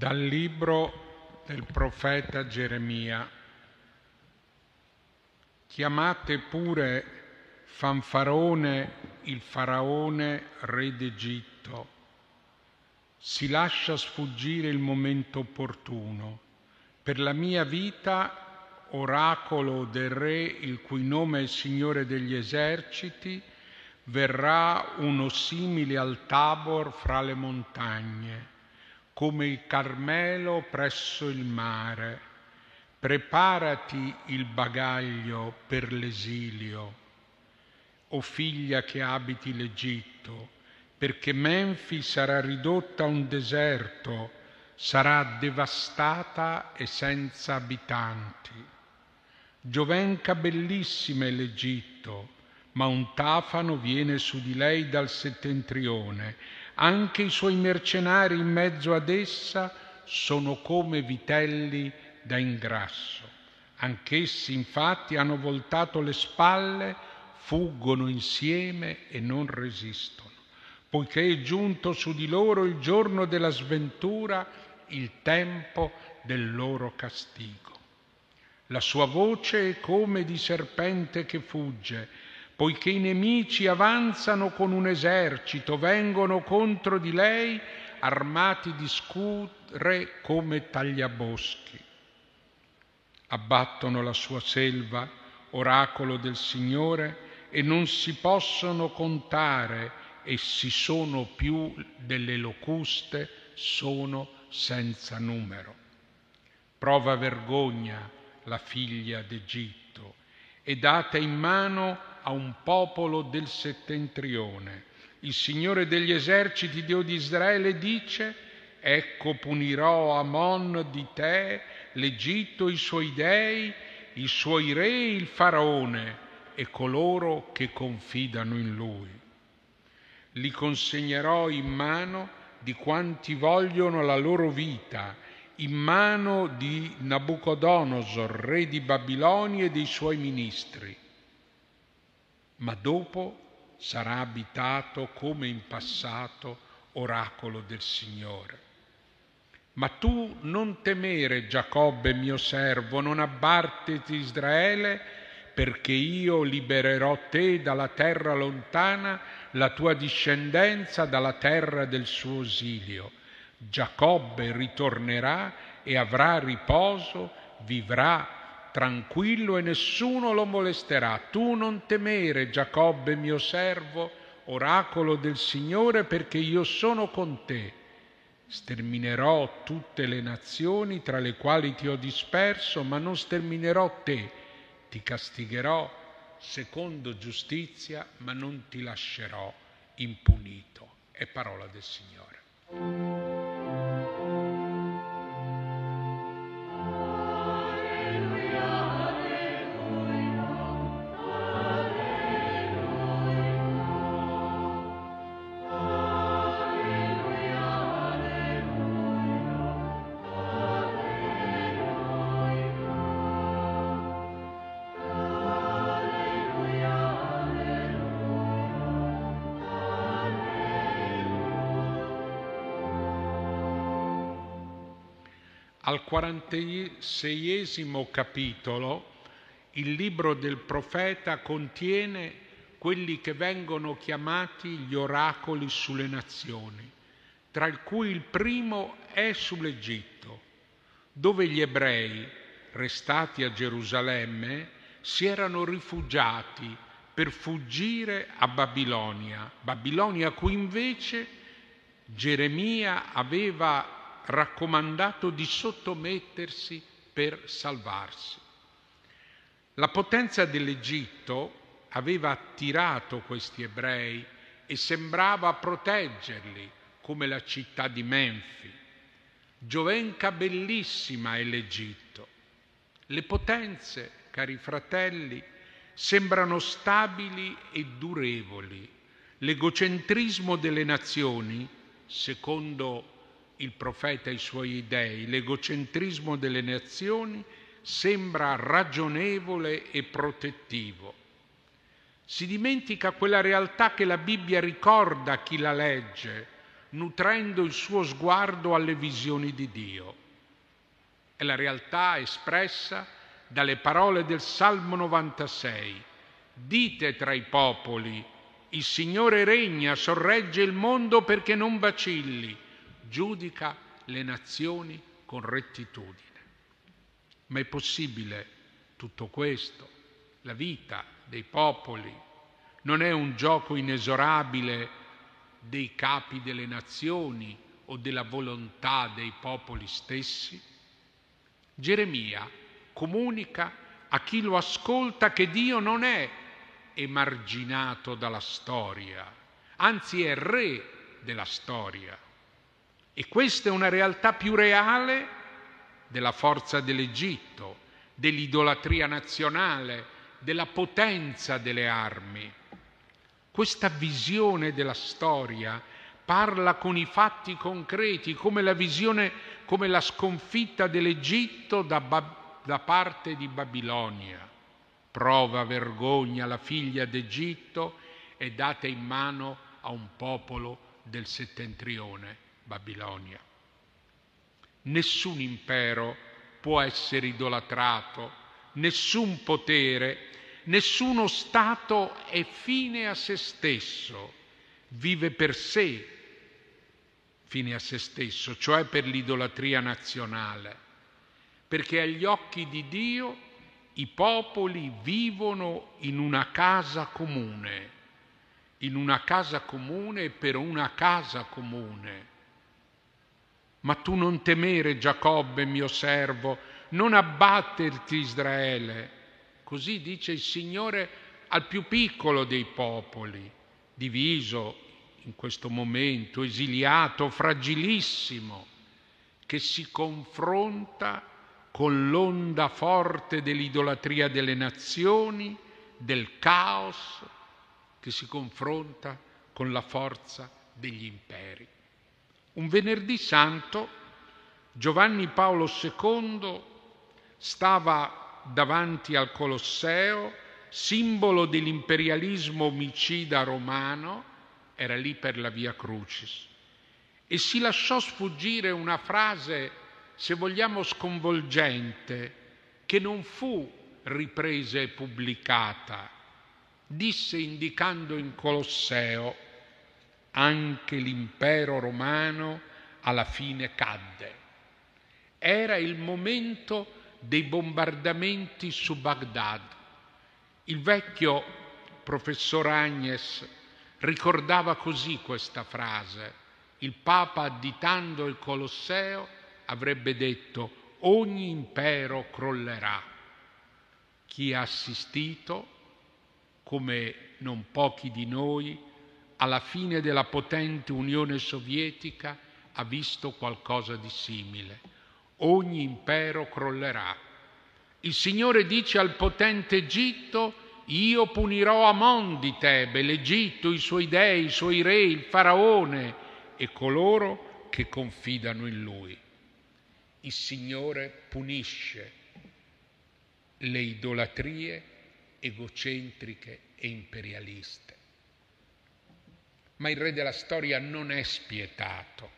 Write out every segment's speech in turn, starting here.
Dal libro del profeta Geremia. Chiamate pure Fanfarone il faraone re d'Egitto. Si lascia sfuggire il momento opportuno. Per la mia vita, oracolo del re, il cui nome è Signore degli eserciti, verrà uno simile al Tabor fra le montagne come il Carmelo presso il mare. Preparati il bagaglio per l'esilio, o figlia che abiti l'Egitto, perché Menfi sarà ridotta a un deserto, sarà devastata e senza abitanti. Giovenca bellissima è l'Egitto, ma un tafano viene su di lei dal settentrione anche i suoi mercenari in mezzo ad essa sono come vitelli da ingrasso. Anch'essi infatti hanno voltato le spalle, fuggono insieme e non resistono, poiché è giunto su di loro il giorno della sventura, il tempo del loro castigo. La sua voce è come di serpente che fugge, poiché i nemici avanzano con un esercito, vengono contro di lei armati di scure come tagliaboschi. Abbattono la sua selva, oracolo del Signore, e non si possono contare, e si sono più delle locuste, sono senza numero. Prova vergogna la figlia d'Egitto e data in mano a un popolo del settentrione. Il Signore degli eserciti, Dio di Israele, dice, ecco punirò Amon di te, l'Egitto, i suoi dei, i suoi re, il faraone e coloro che confidano in lui. Li consegnerò in mano di quanti vogliono la loro vita, in mano di Nabucodonosor, re di Babilonia e dei suoi ministri ma dopo sarà abitato come in passato oracolo del Signore. Ma tu non temere Giacobbe mio servo, non abbarteti Israele, perché io libererò te dalla terra lontana, la tua discendenza dalla terra del suo esilio. Giacobbe ritornerà e avrà riposo, vivrà tranquillo e nessuno lo molesterà. Tu non temere, Giacobbe mio servo, oracolo del Signore, perché io sono con te. Sterminerò tutte le nazioni tra le quali ti ho disperso, ma non sterminerò te. Ti castigherò secondo giustizia, ma non ti lascerò impunito. È parola del Signore. Al 46 capitolo il libro del profeta contiene quelli che vengono chiamati gli oracoli sulle nazioni, tra cui il primo è sull'Egitto, dove gli ebrei, restati a Gerusalemme, si erano rifugiati per fuggire a Babilonia, Babilonia cui invece Geremia aveva raccomandato di sottomettersi per salvarsi. La potenza dell'Egitto aveva attirato questi ebrei e sembrava proteggerli come la città di Menfi. Giovenca bellissima è l'Egitto. Le potenze, cari fratelli, sembrano stabili e durevoli. L'egocentrismo delle nazioni, secondo il profeta e i suoi dei, l'egocentrismo delle nazioni sembra ragionevole e protettivo. Si dimentica quella realtà che la Bibbia ricorda a chi la legge, nutrendo il suo sguardo alle visioni di Dio. È la realtà espressa dalle parole del Salmo 96. Dite tra i popoli, il Signore regna, sorregge il mondo perché non vacilli, giudica le nazioni con rettitudine. Ma è possibile tutto questo? La vita dei popoli non è un gioco inesorabile dei capi delle nazioni o della volontà dei popoli stessi? Geremia comunica a chi lo ascolta che Dio non è emarginato dalla storia, anzi è re della storia. E questa è una realtà più reale della forza dell'Egitto, dell'idolatria nazionale, della potenza delle armi. Questa visione della storia parla con i fatti concreti, come la visione, come la sconfitta dell'Egitto da, da parte di Babilonia. Prova vergogna la figlia d'Egitto e data in mano a un popolo del settentrione, Babilonia. Nessun impero può essere idolatrato, nessun potere Nessuno Stato è fine a se stesso, vive per sé, fine a se stesso, cioè per l'idolatria nazionale, perché agli occhi di Dio i popoli vivono in una casa comune, in una casa comune per una casa comune. Ma tu non temere Giacobbe, mio servo, non abbatterti Israele, Così dice il Signore al più piccolo dei popoli, diviso in questo momento, esiliato, fragilissimo, che si confronta con l'onda forte dell'idolatria delle nazioni, del caos, che si confronta con la forza degli imperi. Un venerdì santo Giovanni Paolo II stava davanti al Colosseo, simbolo dell'imperialismo omicida romano, era lì per la via Crucis. E si lasciò sfuggire una frase, se vogliamo, sconvolgente, che non fu ripresa e pubblicata. Disse indicando in Colosseo, anche l'impero romano alla fine cadde. Era il momento dei bombardamenti su Baghdad. Il vecchio professor Agnes ricordava così questa frase. Il Papa, additando il Colosseo, avrebbe detto ogni impero crollerà. Chi ha assistito, come non pochi di noi, alla fine della potente Unione Sovietica ha visto qualcosa di simile ogni impero crollerà. Il Signore dice al potente Egitto, io punirò Amon di Tebe, l'Egitto, i suoi dei, i suoi re, il faraone e coloro che confidano in lui. Il Signore punisce le idolatrie egocentriche e imperialiste. Ma il re della storia non è spietato,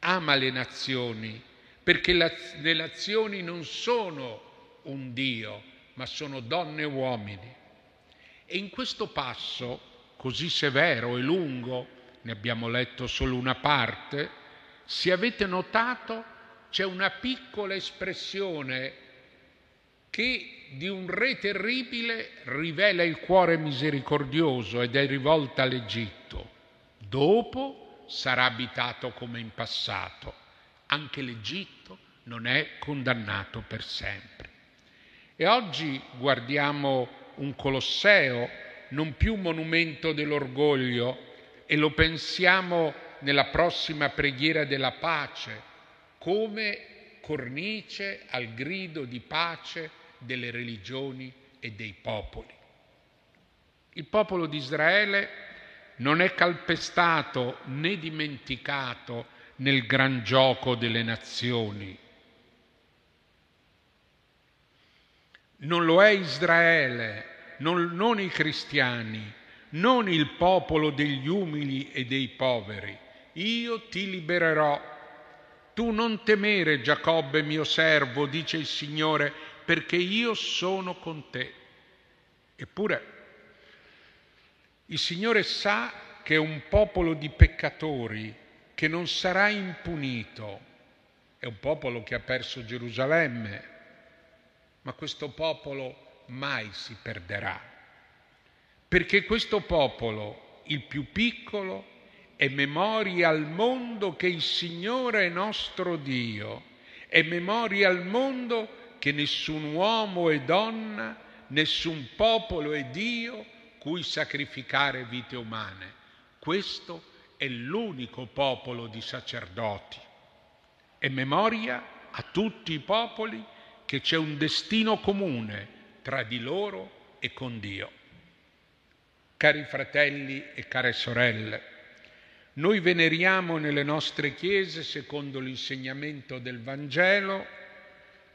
ama le nazioni perché le nazioni non sono un Dio, ma sono donne e uomini. E in questo passo, così severo e lungo, ne abbiamo letto solo una parte, se avete notato c'è una piccola espressione che di un re terribile rivela il cuore misericordioso ed è rivolta all'Egitto. Dopo sarà abitato come in passato anche l'Egitto non è condannato per sempre. E oggi guardiamo un Colosseo, non più monumento dell'orgoglio, e lo pensiamo nella prossima preghiera della pace, come cornice al grido di pace delle religioni e dei popoli. Il popolo di Israele non è calpestato né dimenticato nel gran gioco delle nazioni. Non lo è Israele, non, non i cristiani, non il popolo degli umili e dei poveri. io ti libererò. Tu non temere, Giacobbe mio servo, dice il Signore, perché io sono con te. Eppure il Signore sa che un popolo di peccatori che non sarà impunito. È un popolo che ha perso Gerusalemme, ma questo popolo mai si perderà, perché questo popolo, il più piccolo, è memoria al mondo che il Signore è nostro Dio, è memoria al mondo che nessun uomo e donna, nessun popolo e Dio cui sacrificare vite umane. Questo è l'unico popolo di sacerdoti. È memoria a tutti i popoli che c'è un destino comune tra di loro e con Dio. Cari fratelli e care sorelle, noi veneriamo nelle nostre chiese, secondo l'insegnamento del Vangelo,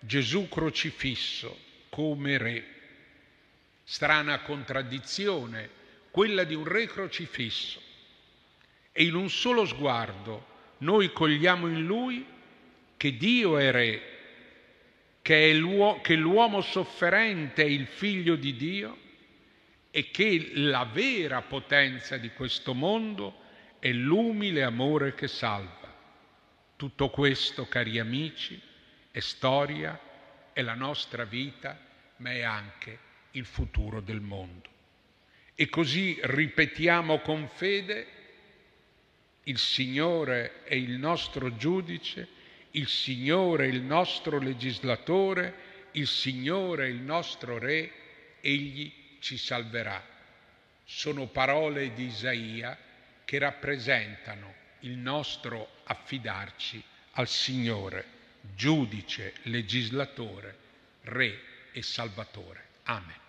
Gesù crocifisso come re. Strana contraddizione, quella di un re crocifisso. E in un solo sguardo noi cogliamo in lui che Dio è re, che, è l'uo- che l'uomo sofferente è il figlio di Dio e che la vera potenza di questo mondo è l'umile amore che salva. Tutto questo, cari amici, è storia, è la nostra vita, ma è anche il futuro del mondo. E così ripetiamo con fede, il Signore è il nostro giudice, il Signore è il nostro legislatore, il Signore è il nostro Re, Egli ci salverà. Sono parole di Isaia che rappresentano il nostro affidarci al Signore, giudice, legislatore, re e salvatore. Amen.